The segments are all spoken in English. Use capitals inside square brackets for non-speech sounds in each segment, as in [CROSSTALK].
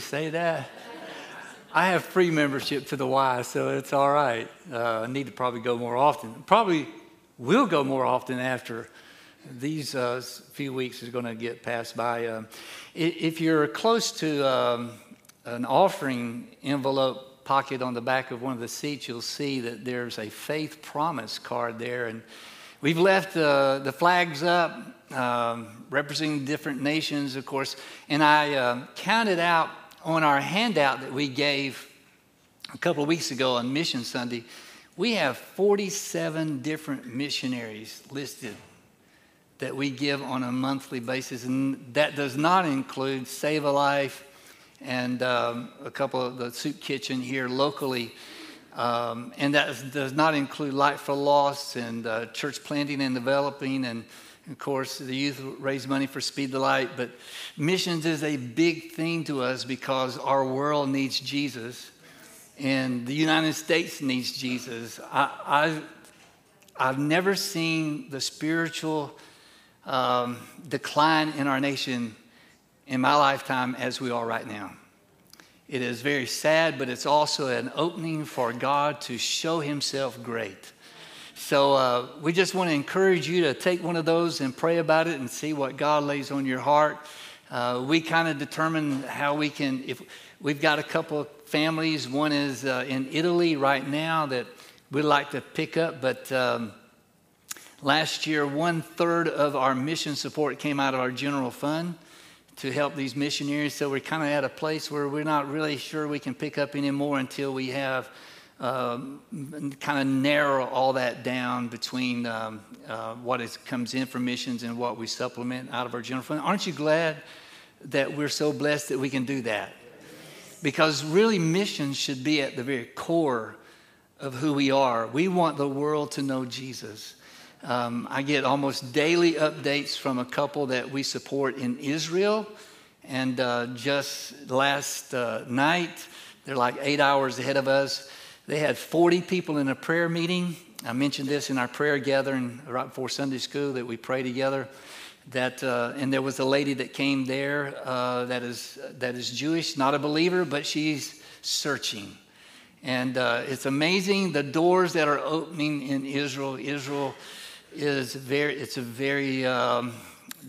say that? I have free membership to the Y, so it's all right. Uh, I need to probably go more often. Probably will go more often after these uh, few weeks is going to get passed by. Uh, if you're close to um, an offering envelope pocket on the back of one of the seats, you'll see that there's a faith promise card there. And we've left uh, the flags up um, representing different nations, of course. And I uh, counted out on our handout that we gave a couple of weeks ago on Mission Sunday, we have 47 different missionaries listed that we give on a monthly basis. And that does not include Save a Life and um, a couple of the soup kitchen here locally. Um, and that does not include Light for Lost and uh, church planting and developing and of course, the youth raise money for Speed the Light, but missions is a big thing to us because our world needs Jesus and the United States needs Jesus. I, I've, I've never seen the spiritual um, decline in our nation in my lifetime as we are right now. It is very sad, but it's also an opening for God to show Himself great. So uh, we just want to encourage you to take one of those and pray about it and see what God lays on your heart. Uh, we kind of determine how we can, if we've got a couple of families, one is uh, in Italy right now that we'd like to pick up, but um, last year, one third of our mission support came out of our general fund to help these missionaries. So we're kind of at a place where we're not really sure we can pick up anymore until we have um, kind of narrow all that down between um, uh, what is, comes in from missions and what we supplement out of our general fund. Aren't you glad that we're so blessed that we can do that? Because really, missions should be at the very core of who we are. We want the world to know Jesus. Um, I get almost daily updates from a couple that we support in Israel. And uh, just last uh, night, they're like eight hours ahead of us they had 40 people in a prayer meeting. I mentioned this in our prayer gathering right before Sunday school that we pray together. That uh, and there was a lady that came there uh, that is that is Jewish, not a believer, but she's searching. And uh, it's amazing the doors that are opening in Israel. Israel is very, it's a very um,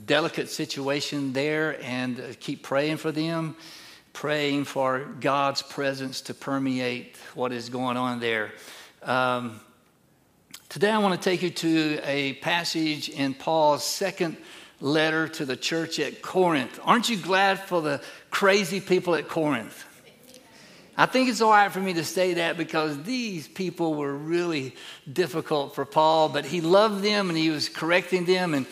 delicate situation there, and uh, keep praying for them praying for God's presence to permeate what is going on there. Um, today, I want to take you to a passage in Paul's second letter to the church at Corinth. Aren't you glad for the crazy people at Corinth? I think it's all right for me to say that because these people were really difficult for Paul, but he loved them and he was correcting them and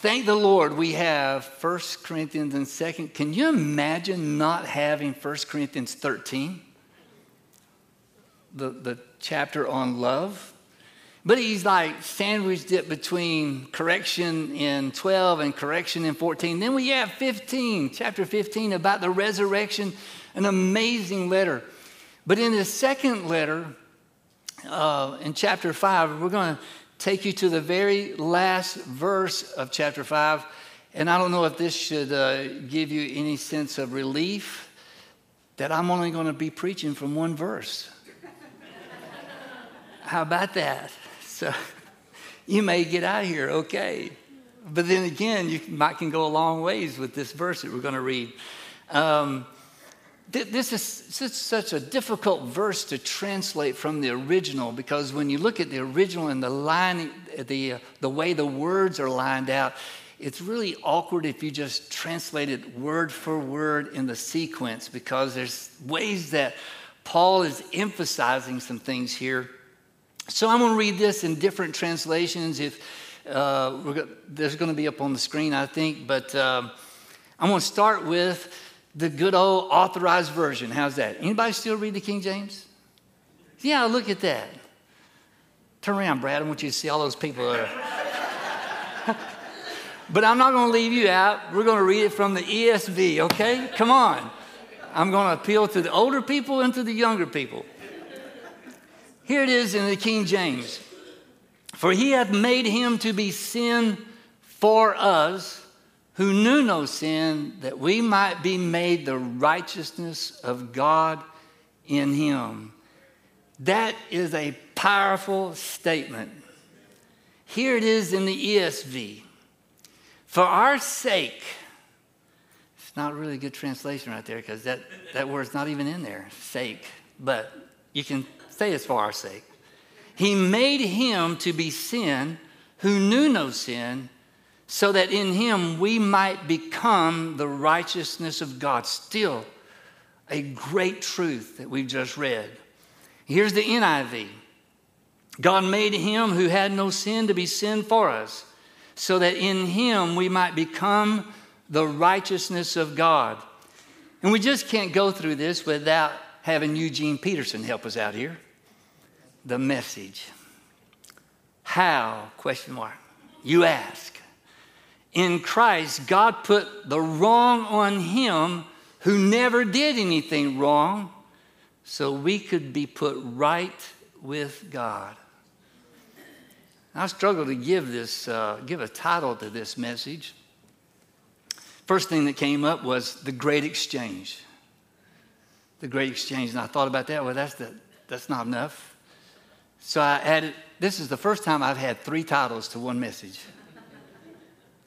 Thank the Lord we have 1 Corinthians and 2nd. Can you imagine not having 1 Corinthians 13? The, the chapter on love. But he's like sandwiched it between correction in 12 and correction in 14. Then we have 15, chapter 15, about the resurrection, an amazing letter. But in the second letter, uh, in chapter 5, we're going to take you to the very last verse of chapter 5. And I don't know if this should uh, give you any sense of relief that I'm only going to be preaching from one verse. [LAUGHS] How about that? So [LAUGHS] you may get out of here okay. But then again, you might can go a long ways with this verse that we're going to read. Um, this is such a difficult verse to translate from the original because when you look at the original and the line, the, the way the words are lined out, it's really awkward if you just translate it word for word in the sequence because there's ways that Paul is emphasizing some things here. So I'm going to read this in different translations. If uh, there's going to be up on the screen, I think, but uh, I'm going to start with the good old authorized version. How's that? Anybody still read the King James? Yeah, look at that. Turn around, Brad. I want you to see all those people there. [LAUGHS] but I'm not going to leave you out. We're going to read it from the ESV, okay? Come on. I'm going to appeal to the older people and to the younger people. Here it is in the King James. For he hath made him to be sin for us who knew no sin, that we might be made the righteousness of God in him. That is a powerful statement. Here it is in the ESV. For our sake, it's not really a good translation right there because that, that word's not even in there, sake, but you can say it's for our sake. He made him to be sin who knew no sin, so that in him we might become the righteousness of God. Still, a great truth that we've just read. Here's the NIV God made him who had no sin to be sin for us, so that in him we might become the righteousness of God. And we just can't go through this without having Eugene Peterson help us out here. The message. How? Question mark. You ask. In Christ, God put the wrong on him who never did anything wrong so we could be put right with God. I struggle to give this, uh, give a title to this message. First thing that came up was the Great Exchange. The Great Exchange, and I thought about that. Well, that's the, that's not enough. So I added. This is the first time I've had three titles to one message.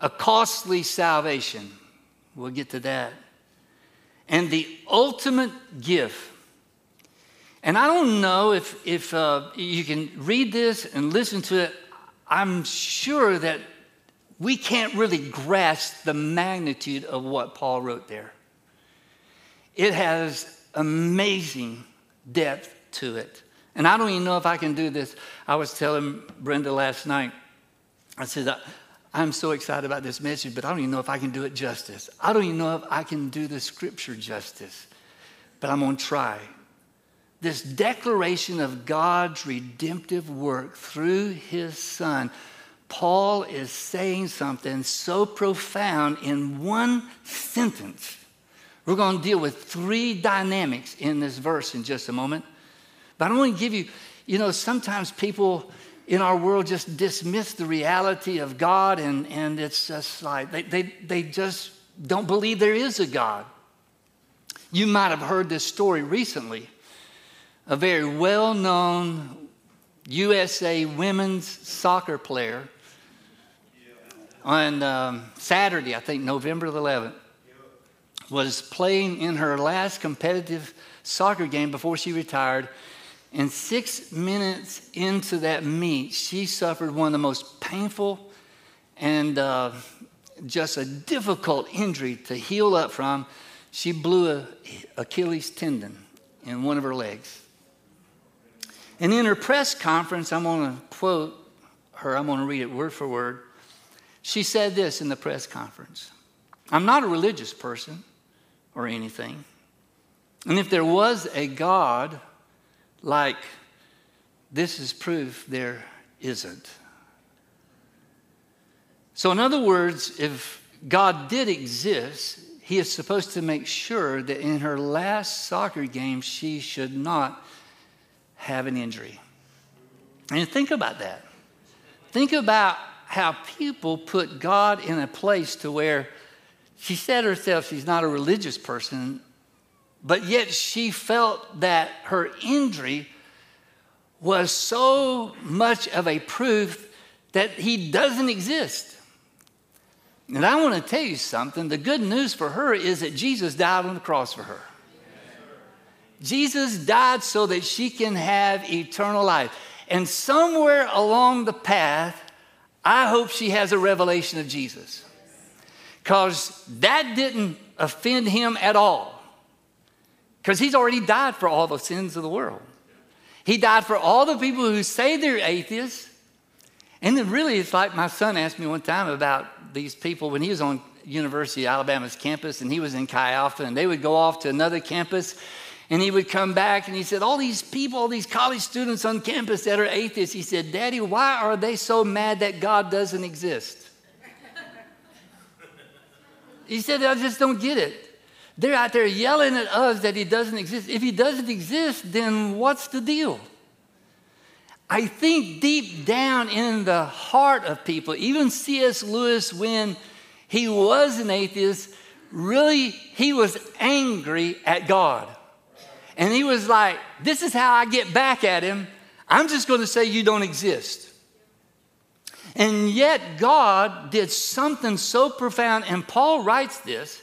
A costly salvation. We'll get to that. And the ultimate gift and I don't know if, if uh, you can read this and listen to it. I'm sure that we can't really grasp the magnitude of what Paul wrote there. It has amazing depth to it. And I don't even know if I can do this. I was telling Brenda last night, I said, I'm so excited about this message, but I don't even know if I can do it justice. I don't even know if I can do the scripture justice, but I'm going to try this declaration of God's redemptive work through his son, Paul is saying something so profound in one sentence. We're going to deal with three dynamics in this verse in just a moment. But I want to give you, you know, sometimes people in our world just dismiss the reality of God, and, and it's just like they, they, they just don't believe there is a God. You might have heard this story recently a very well known USA women's soccer player on um, Saturday, I think November the 11th, was playing in her last competitive soccer game before she retired. And six minutes into that meet, she suffered one of the most painful and uh, just a difficult injury to heal up from. She blew a Achilles tendon in one of her legs. And in her press conference, I'm going to quote her, I'm going to read it word for word. She said this in the press conference I'm not a religious person or anything. And if there was a God like this is proof there isn't. So, in other words, if God did exist, He is supposed to make sure that in her last soccer game, she should not have an injury. And think about that. Think about how people put God in a place to where she said herself she's not a religious person, but yet she felt that her injury was so much of a proof that he doesn't exist. And I want to tell you something. The good news for her is that Jesus died on the cross for her. Jesus died so that she can have eternal life. And somewhere along the path, I hope she has a revelation of Jesus. Because that didn't offend him at all. Because he's already died for all the sins of the world. He died for all the people who say they're atheists. And then really, it's like my son asked me one time about these people when he was on University of Alabama's campus and he was in Chi Alpha, and they would go off to another campus and he would come back and he said, All these people, all these college students on campus that are atheists, he said, Daddy, why are they so mad that God doesn't exist? he said, I just don't get it. They're out there yelling at us that he doesn't exist. If he doesn't exist, then what's the deal? I think deep down in the heart of people, even C.S. Lewis, when he was an atheist, really, he was angry at God. And he was like, This is how I get back at him. I'm just going to say you don't exist. And yet, God did something so profound, and Paul writes this.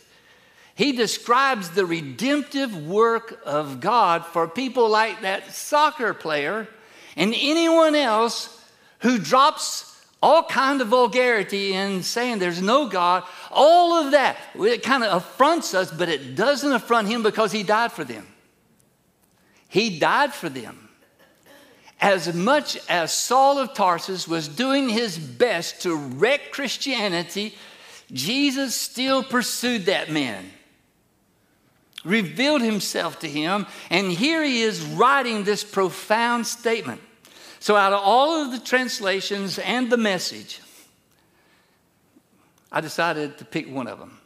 He describes the redemptive work of God for people like that soccer player and anyone else who drops all kind of vulgarity in saying there's no God, all of that, it kind of affronts us, but it doesn't affront him because he died for them. He died for them. As much as Saul of Tarsus was doing his best to wreck Christianity, Jesus still pursued that man, revealed himself to him, and here he is writing this profound statement. So, out of all of the translations and the message, I decided to pick one of them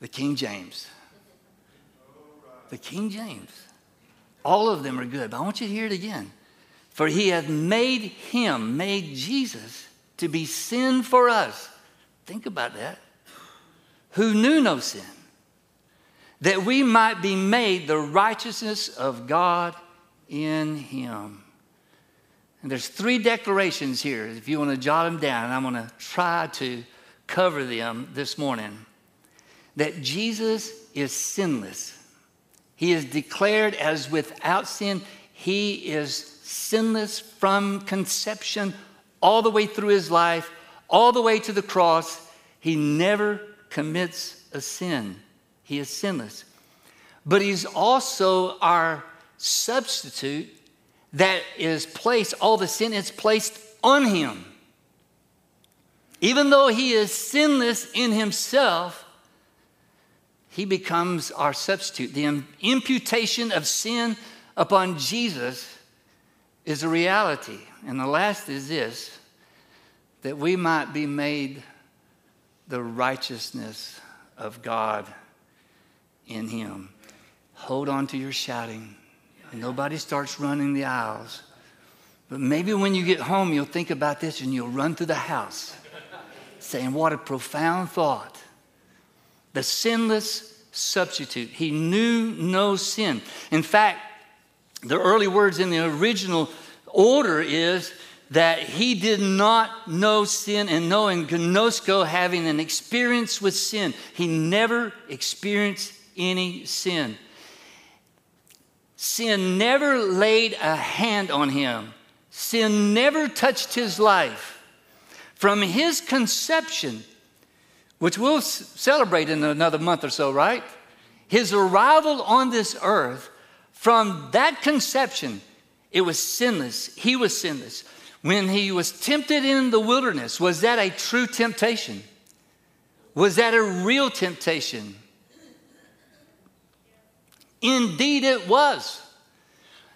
the King James. The King James. All of them are good, but I want you to hear it again. For he hath made him, made Jesus, to be sin for us. Think about that. Who knew no sin, that we might be made the righteousness of God in him. And there's three declarations here, if you want to jot them down, I'm going to try to cover them this morning. That Jesus is sinless. He is declared as without sin. He is sinless from conception all the way through his life, all the way to the cross. He never commits a sin. He is sinless. But he's also our substitute that is placed, all the sin is placed on him. Even though he is sinless in himself, he becomes our substitute. The imputation of sin upon Jesus is a reality. And the last is this that we might be made the righteousness of God in him. Hold on to your shouting nobody starts running the aisles. But maybe when you get home, you'll think about this and you'll run through the house saying, What a profound thought. The sinless substitute. He knew no sin. In fact, the early words in the original order is that he did not know sin and knowing gnosko having an experience with sin. He never experienced any sin. Sin never laid a hand on him, sin never touched his life. From his conception, which we'll celebrate in another month or so, right? His arrival on this earth, from that conception, it was sinless. He was sinless. When he was tempted in the wilderness, was that a true temptation? Was that a real temptation? Indeed, it was.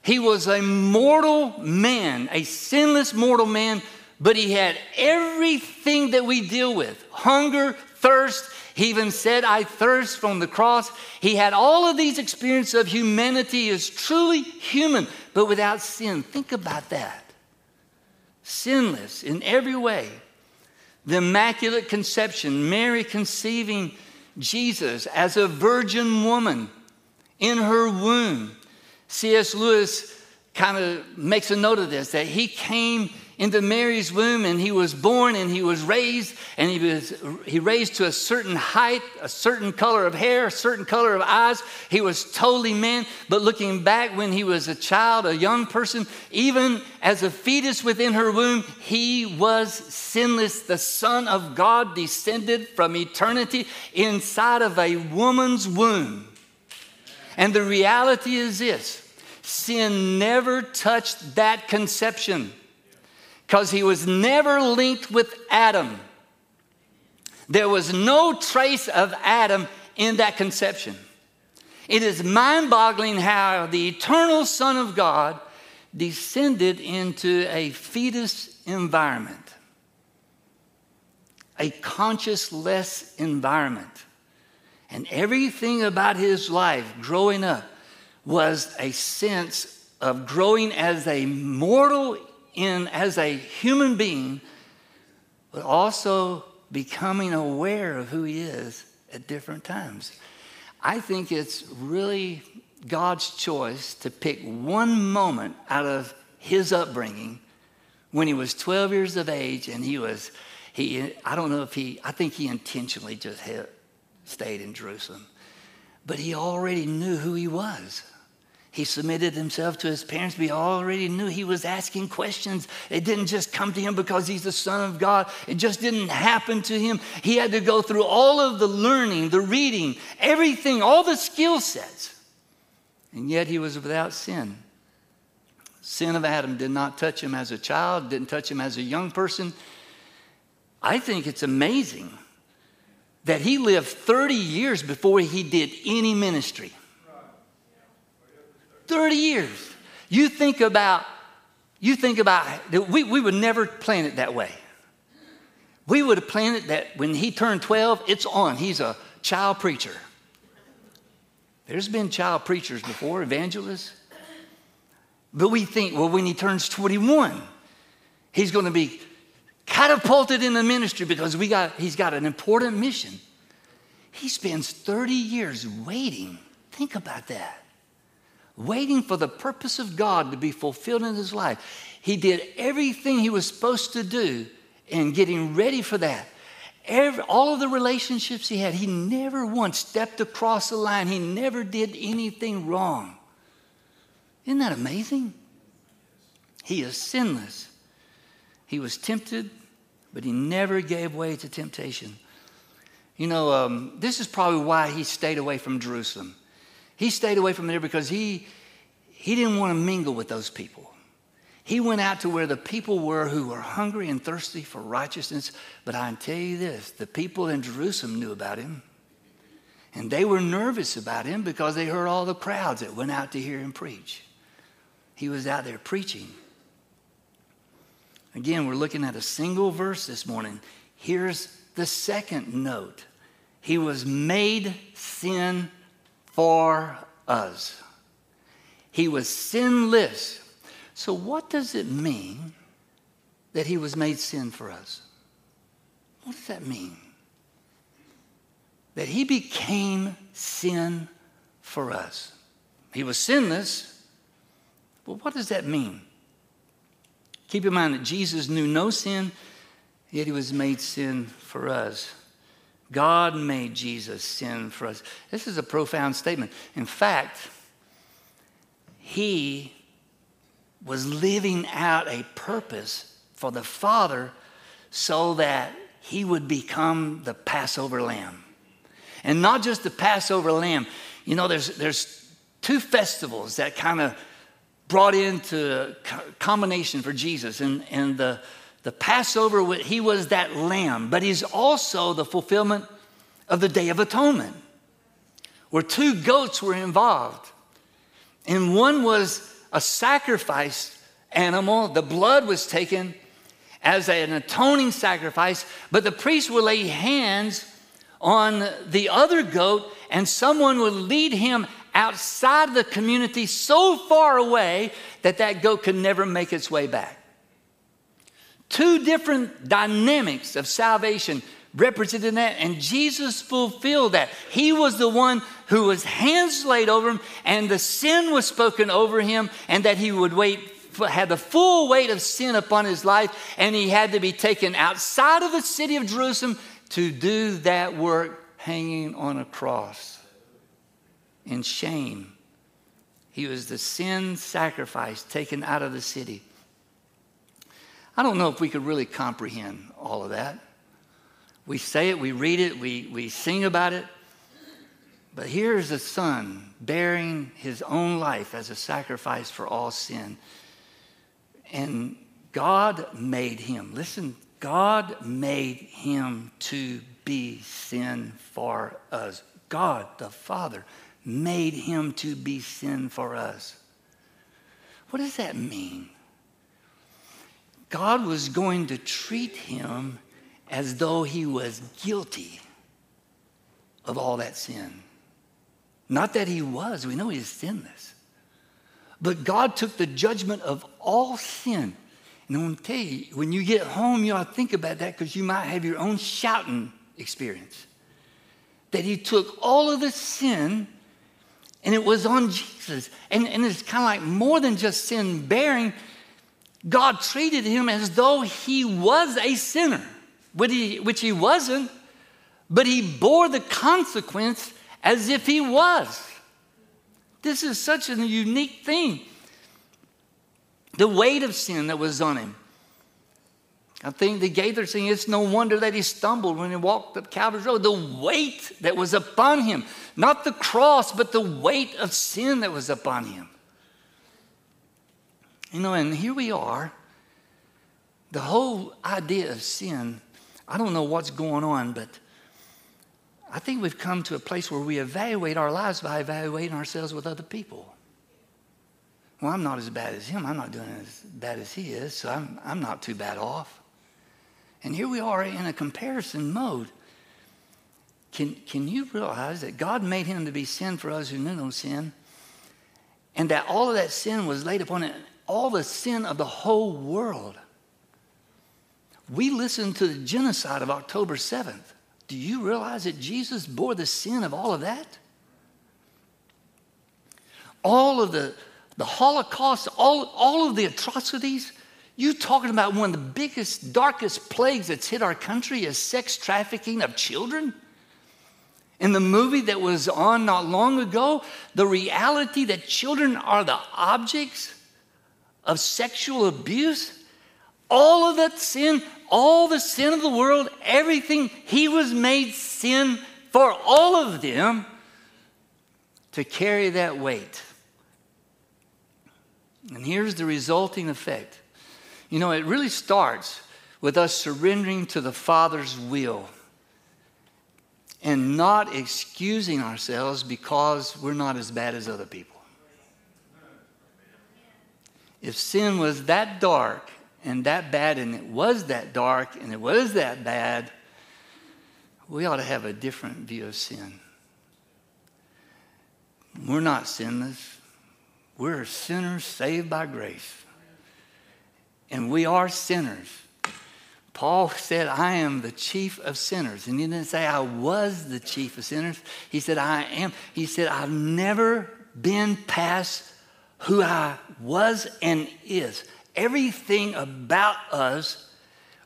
He was a mortal man, a sinless mortal man, but he had everything that we deal with hunger, thirst. He even said, I thirst from the cross. He had all of these experiences of humanity as truly human, but without sin. Think about that. Sinless in every way. The Immaculate Conception, Mary conceiving Jesus as a virgin woman in her womb. C.S. Lewis kind of makes a note of this that he came into Mary's womb and he was born and he was raised and he was he raised to a certain height, a certain color of hair, a certain color of eyes. He was totally man, but looking back when he was a child, a young person, even as a fetus within her womb, he was sinless. The Son of God descended from eternity inside of a woman's womb. And the reality is this sin never touched that conception because he was never linked with Adam. There was no trace of Adam in that conception. It is mind boggling how the eternal Son of God descended into a fetus environment, a conscious-less environment. And everything about his life growing up was a sense of growing as a mortal in as a human being, but also becoming aware of who he is at different times. I think it's really God's choice to pick one moment out of his upbringing when he was 12 years of age and he was, he, I don't know if he, I think he intentionally just had, stayed in Jerusalem. But he already knew who he was. He submitted himself to his parents, but he already knew he was asking questions. It didn't just come to him because he's the Son of God. It just didn't happen to him. He had to go through all of the learning, the reading, everything, all the skill sets. And yet he was without sin. Sin of Adam did not touch him as a child, didn't touch him as a young person. I think it's amazing that he lived 30 years before he did any ministry. 30 years. You think about, you think about, we, we would never plan it that way. We would have planned it that when he turned 12, it's on. He's a child preacher. There's been child preachers before, evangelists. But we think, well, when he turns 21, he's going to be catapulted in the ministry because we got, he's got an important mission. He spends 30 years waiting. Think about that waiting for the purpose of God to be fulfilled in his life. He did everything he was supposed to do in getting ready for that. Every, all of the relationships he had, he never once stepped across the line. He never did anything wrong. Isn't that amazing? He is sinless. He was tempted, but he never gave way to temptation. You know, um, this is probably why he stayed away from Jerusalem. He stayed away from there because he, he didn't want to mingle with those people. He went out to where the people were who were hungry and thirsty for righteousness. But I tell you this the people in Jerusalem knew about him. And they were nervous about him because they heard all the crowds that went out to hear him preach. He was out there preaching. Again, we're looking at a single verse this morning. Here's the second note He was made sin for us. He was sinless. So, what does it mean that he was made sin for us? What does that mean? That he became sin for us. He was sinless, but what does that mean? Keep in mind that Jesus knew no sin, yet he was made sin for us. God made Jesus sin for us. This is a profound statement. In fact, he was living out a purpose for the Father so that he would become the Passover lamb. And not just the Passover lamb. You know, there's, there's two festivals that kind of brought into combination for Jesus. And, and the, the Passover, he was that lamb, but he's also the fulfillment of the Day of Atonement, where two goats were involved. And one was a sacrifice animal, the blood was taken as an atoning sacrifice, but the priest would lay hands on the other goat, and someone would lead him outside of the community so far away that that goat could never make its way back. Two different dynamics of salvation represented that, and Jesus fulfilled that. He was the one who was hands laid over him, and the sin was spoken over him, and that he would wait, had the full weight of sin upon his life, and he had to be taken outside of the city of Jerusalem to do that work hanging on a cross in shame. He was the sin sacrifice taken out of the city. I don't know if we could really comprehend all of that. We say it, we read it, we, we sing about it. But here's a son bearing his own life as a sacrifice for all sin. And God made him, listen, God made him to be sin for us. God, the Father, made him to be sin for us. What does that mean? God was going to treat him as though he was guilty of all that sin. Not that he was, we know he is sinless. But God took the judgment of all sin And I want to tell you, when you get home, you ought to think about that because you might have your own shouting experience. That he took all of the sin and it was on Jesus. And, and it's kind of like more than just sin bearing. God treated him as though he was a sinner, which he, which he wasn't, but he bore the consequence as if he was. This is such a unique thing. The weight of sin that was on him. I think the Gaither saying it's no wonder that he stumbled when he walked up Calvary's Road. The weight that was upon him, not the cross, but the weight of sin that was upon him. You know, and here we are. The whole idea of sin, I don't know what's going on, but I think we've come to a place where we evaluate our lives by evaluating ourselves with other people. Well, I'm not as bad as him. I'm not doing as bad as he is, so I'm, I'm not too bad off. And here we are in a comparison mode. Can, can you realize that God made him to be sin for us who knew no sin? And that all of that sin was laid upon it, all the sin of the whole world. We listened to the genocide of October 7th. Do you realize that Jesus bore the sin of all of that? All of the, the Holocaust, all, all of the atrocities. You talking about one of the biggest, darkest plagues that's hit our country is sex trafficking of children? In the movie that was on not long ago, the reality that children are the objects of sexual abuse, all of that sin, all the sin of the world, everything, he was made sin for all of them to carry that weight. And here's the resulting effect. You know, it really starts with us surrendering to the Father's will and not excusing ourselves because we're not as bad as other people. If sin was that dark and that bad, and it was that dark and it was that bad, we ought to have a different view of sin. We're not sinless. We're sinners saved by grace. And we are sinners. Paul said, I am the chief of sinners. And he didn't say, I was the chief of sinners. He said, I am. He said, I've never been past who I was and is. Everything about us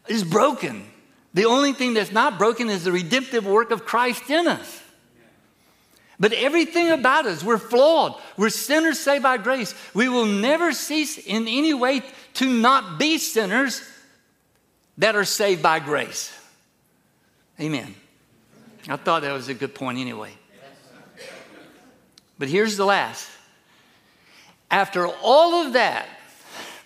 is broken. The only thing that's not broken is the redemptive work of Christ in us. But everything about us, we're flawed. We're sinners saved by grace. We will never cease in any way to not be sinners that are saved by grace. Amen. I thought that was a good point anyway. But here's the last. After all of that,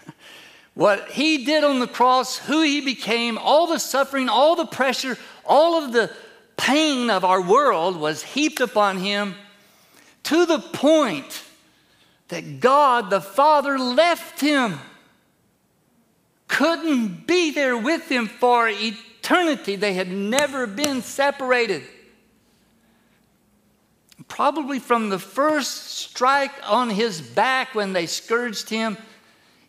[LAUGHS] what he did on the cross, who he became, all the suffering, all the pressure, all of the pain of our world was heaped upon him to the point that God the Father left him, couldn't be there with him for eternity. They had never been separated. Probably from the first strike on his back when they scourged him,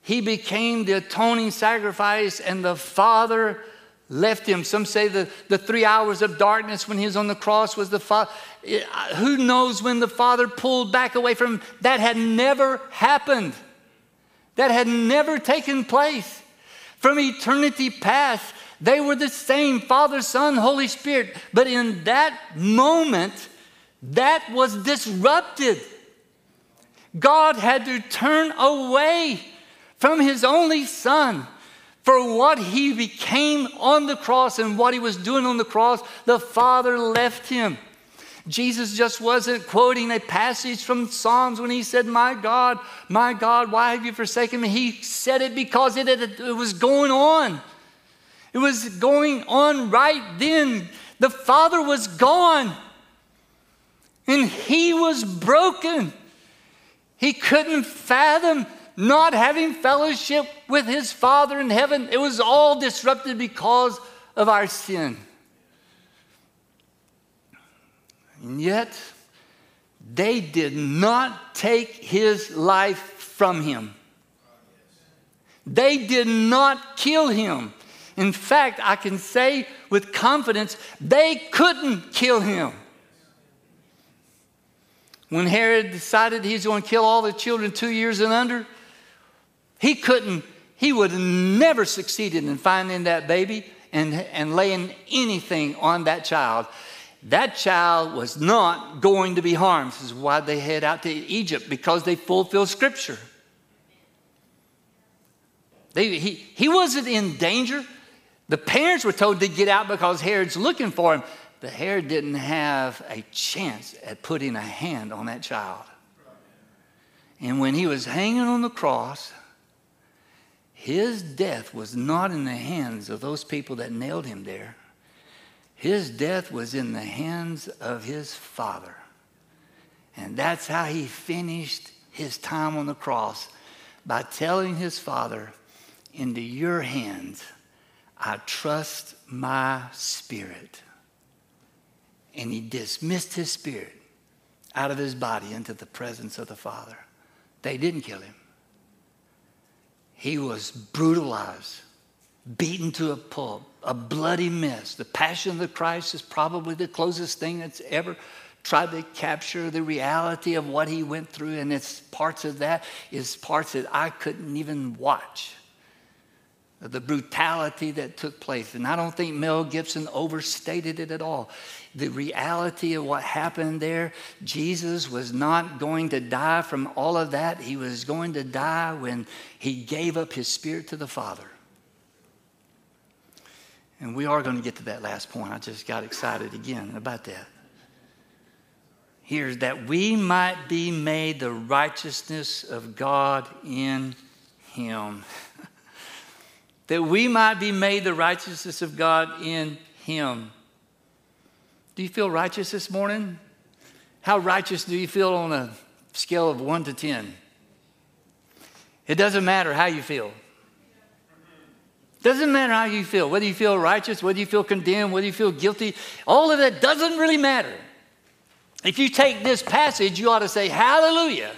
he became the atoning sacrifice, and the Father left him. Some say the, the three hours of darkness when he was on the cross was the Father. Who knows when the Father pulled back away from him? That had never happened. That had never taken place. From eternity past, they were the same Father, Son, Holy Spirit. But in that moment, that was disrupted. God had to turn away from his only Son for what he became on the cross and what he was doing on the cross, the Father left him. Jesus just wasn't quoting a passage from Psalms when he said, My God, my God, why have you forsaken me? He said it because it, it, it was going on. It was going on right then. The Father was gone and he was broken. He couldn't fathom not having fellowship with his Father in heaven. It was all disrupted because of our sin. And yet, they did not take his life from him. They did not kill him. In fact, I can say with confidence, they couldn't kill him. When Herod decided he's going to kill all the children two years and under, he couldn't, he would have never succeeded in finding that baby and, and laying anything on that child. That child was not going to be harmed. This is why they head out to Egypt, because they fulfill Scripture. They, he, he wasn't in danger. The parents were told to get out because Herod's looking for him. But Herod didn't have a chance at putting a hand on that child. And when he was hanging on the cross, his death was not in the hands of those people that nailed him there. His death was in the hands of his Father. And that's how he finished his time on the cross by telling his Father, Into your hands I trust my spirit. And he dismissed his spirit out of his body into the presence of the Father. They didn't kill him. He was brutalized, beaten to a pulp, a bloody mess. The Passion of the Christ is probably the closest thing that's ever tried to capture the reality of what he went through, and it's parts of that is parts that I couldn't even watch. The brutality that took place. And I don't think Mel Gibson overstated it at all. The reality of what happened there, Jesus was not going to die from all of that. He was going to die when he gave up his spirit to the Father. And we are going to get to that last point. I just got excited again about that. Here's that we might be made the righteousness of God in Him. That we might be made the righteousness of God in Him. Do you feel righteous this morning? How righteous do you feel on a scale of 1 to 10? It doesn't matter how you feel. Doesn't matter how you feel, whether you feel righteous, whether you feel condemned, whether you feel guilty, all of that doesn't really matter. If you take this passage, you ought to say, Hallelujah.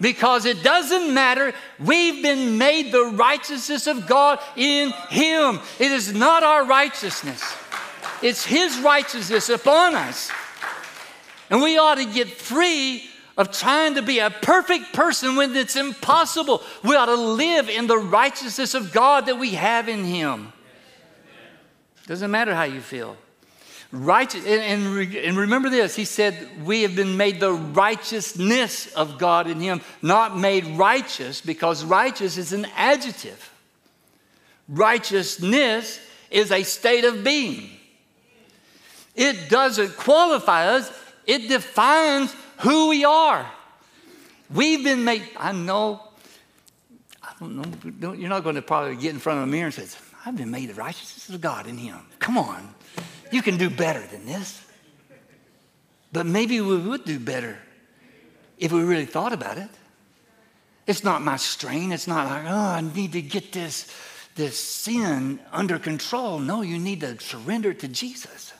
Because it doesn't matter. We've been made the righteousness of God in Him. It is not our righteousness, it's His righteousness upon us. And we ought to get free of trying to be a perfect person when it's impossible. We ought to live in the righteousness of God that we have in Him. Doesn't matter how you feel. Righteous, and, and, and remember this, he said, We have been made the righteousness of God in Him, not made righteous, because righteous is an adjective. Righteousness is a state of being. It doesn't qualify us, it defines who we are. We've been made, I know, I don't know, you're not going to probably get in front of a mirror and say, I've been made the righteousness of God in him. Come on, you can do better than this. But maybe we would do better if we really thought about it. It's not my strain. It's not like, oh, I need to get this, this sin under control. No, you need to surrender to Jesus.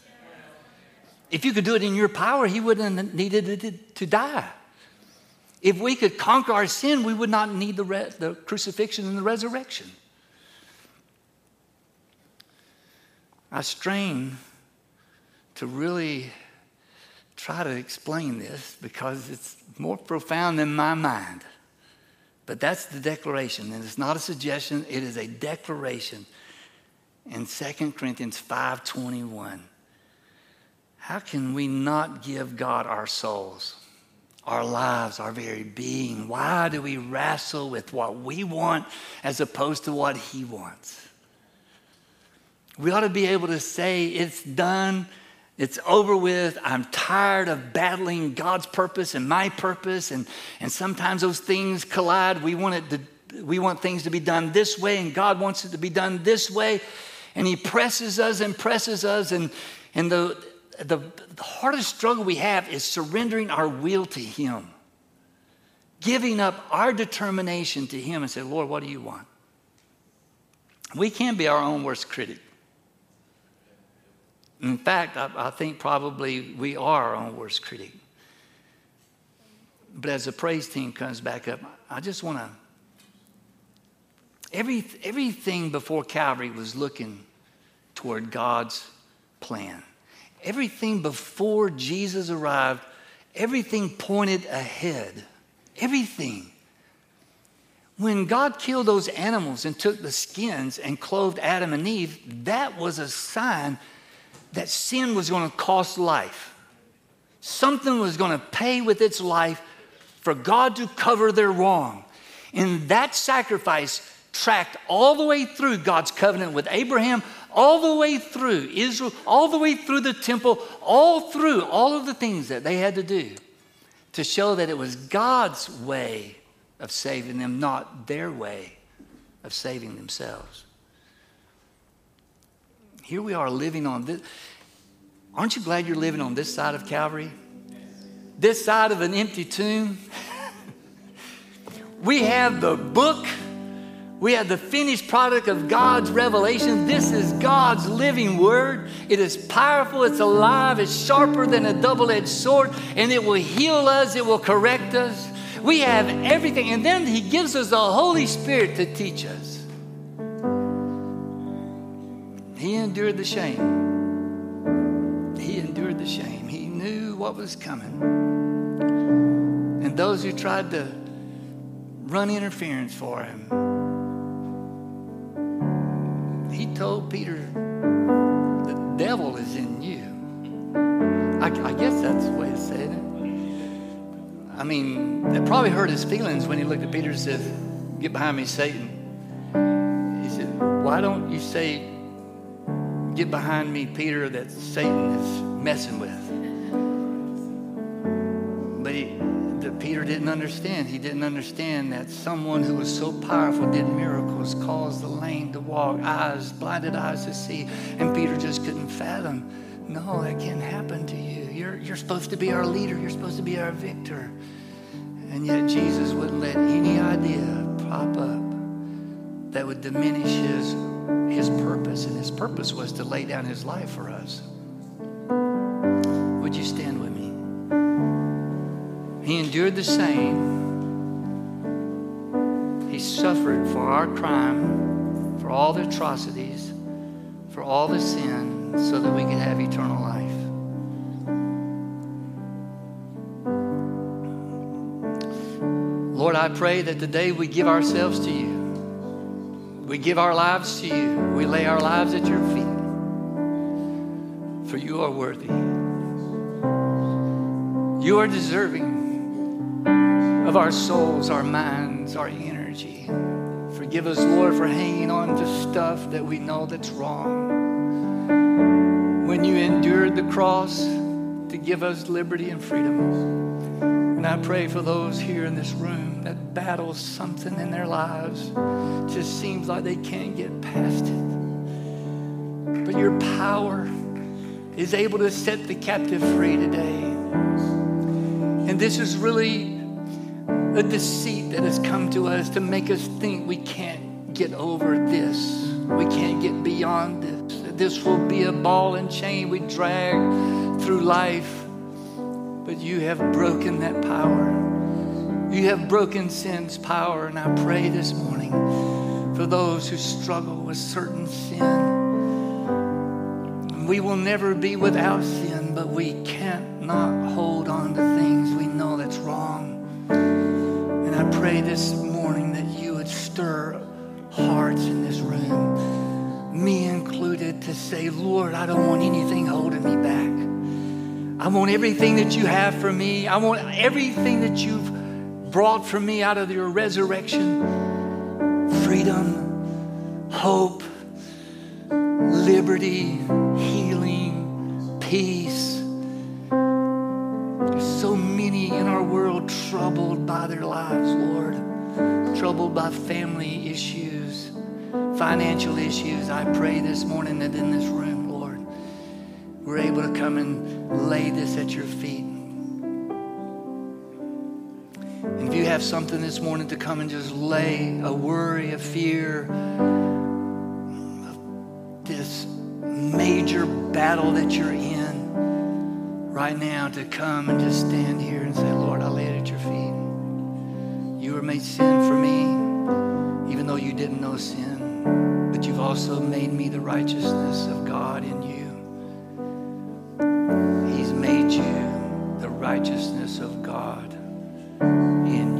If you could do it in your power, he wouldn't have needed to die. If we could conquer our sin, we would not need the, re- the crucifixion and the resurrection. I strain to really try to explain this because it's more profound than my mind. But that's the declaration, and it's not a suggestion, it is a declaration in 2 Corinthians 5:21. How can we not give God our souls, our lives, our very being? Why do we wrestle with what we want as opposed to what He wants? We ought to be able to say, It's done. It's over with. I'm tired of battling God's purpose and my purpose. And, and sometimes those things collide. We want, it to, we want things to be done this way, and God wants it to be done this way. And He presses us and presses us. And, and the, the, the hardest struggle we have is surrendering our will to Him, giving up our determination to Him and say, Lord, what do you want? We can be our own worst critic. In fact, I, I think probably we are our own worst critic. But as the praise team comes back up, I just want to Every, everything before Calvary was looking toward God's plan. Everything before Jesus arrived, everything pointed ahead. Everything. When God killed those animals and took the skins and clothed Adam and Eve, that was a sign that sin was going to cost life. Something was going to pay with its life for God to cover their wrong. And that sacrifice tracked all the way through God's covenant with Abraham, all the way through Israel, all the way through the temple, all through all of the things that they had to do to show that it was God's way of saving them, not their way of saving themselves. Here we are living on this. Aren't you glad you're living on this side of Calvary? This side of an empty tomb? [LAUGHS] we have the book. We have the finished product of God's revelation. This is God's living word. It is powerful, it's alive, it's sharper than a double edged sword, and it will heal us, it will correct us. We have everything. And then He gives us the Holy Spirit to teach us. He endured the shame. He endured the shame. He knew what was coming. And those who tried to run interference for him, he told Peter, The devil is in you. I, I guess that's the way to say it. I mean, it probably hurt his feelings when he looked at Peter and said, Get behind me, Satan. He said, Why don't you say, Get behind me, Peter, that Satan is messing with? But he, Peter didn't understand. He didn't understand that someone who was so powerful did miracles, caused the lame to walk, eyes, blinded eyes to see. And Peter just couldn't fathom. No, that can't happen to you. You're, you're supposed to be our leader. You're supposed to be our victor. And yet Jesus wouldn't let any idea pop up that would diminish his, his purpose. And his purpose was to lay down his life for us. Would you stand with me? He endured the same. He suffered for our crime, for all the atrocities, for all the sin, so that we could have eternal life. Lord, I pray that today we give ourselves to you. We give our lives to you. We lay our lives at your feet. For you are worthy. You are deserving of our souls, our minds, our energy. Forgive us, Lord, for hanging on to stuff that we know that's wrong. When you endured the cross to give us liberty and freedom. And I pray for those here in this room that battle something in their lives. Just seems like they can't get past it. But your power is able to set the captive free today. And this is really a deceit that has come to us to make us think we can't get over this. We can't get beyond this. This will be a ball and chain we drag through life but you have broken that power. You have broken sin's power. And I pray this morning for those who struggle with certain sin. We will never be without sin, but we can't not hold on to things we know that's wrong. And I pray this morning that you would stir hearts in this room, me included, to say, Lord, I don't want anything holding me back. I want everything that you have for me. I want everything that you've brought for me out of your resurrection freedom, hope, liberty, healing, peace. There's so many in our world troubled by their lives, Lord, troubled by family issues, financial issues. I pray this morning that in this room, we're able to come and lay this at your feet. And if you have something this morning to come and just lay a worry, a fear, this major battle that you're in right now, to come and just stand here and say, Lord, I lay it at your feet. You were made sin for me, even though you didn't know sin, but you've also made me the righteousness of God in you. Righteousness of God in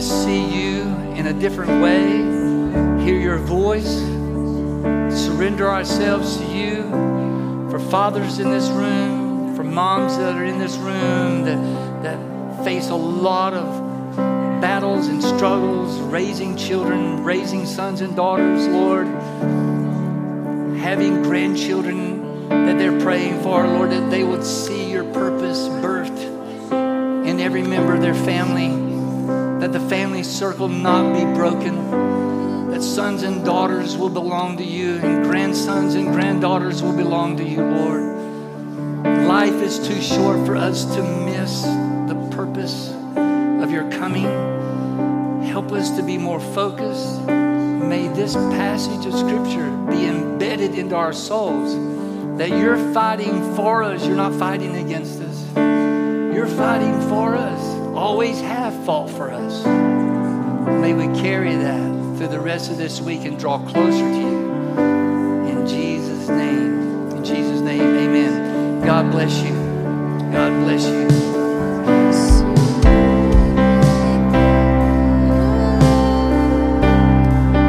to see you in a different way, hear your voice, surrender ourselves to you. For fathers in this room, for moms that are in this room that, that face a lot of battles and struggles, raising children, raising sons and daughters, Lord, having grandchildren that they're praying for, Lord, that they would see your purpose birthed in every member of their family, that the family circle not be broken, that sons and daughters will belong to you, and grandsons and granddaughters will belong to you, Lord. Life is too short for us to miss the purpose of your coming. Help us to be more focused. May this passage of Scripture be embedded into our souls that you're fighting for us, you're not fighting against us. You're fighting for us, always have fought for us. May we carry that through the rest of this week and draw closer to you. In Jesus' name. In Jesus' name, amen. God bless you. God bless you.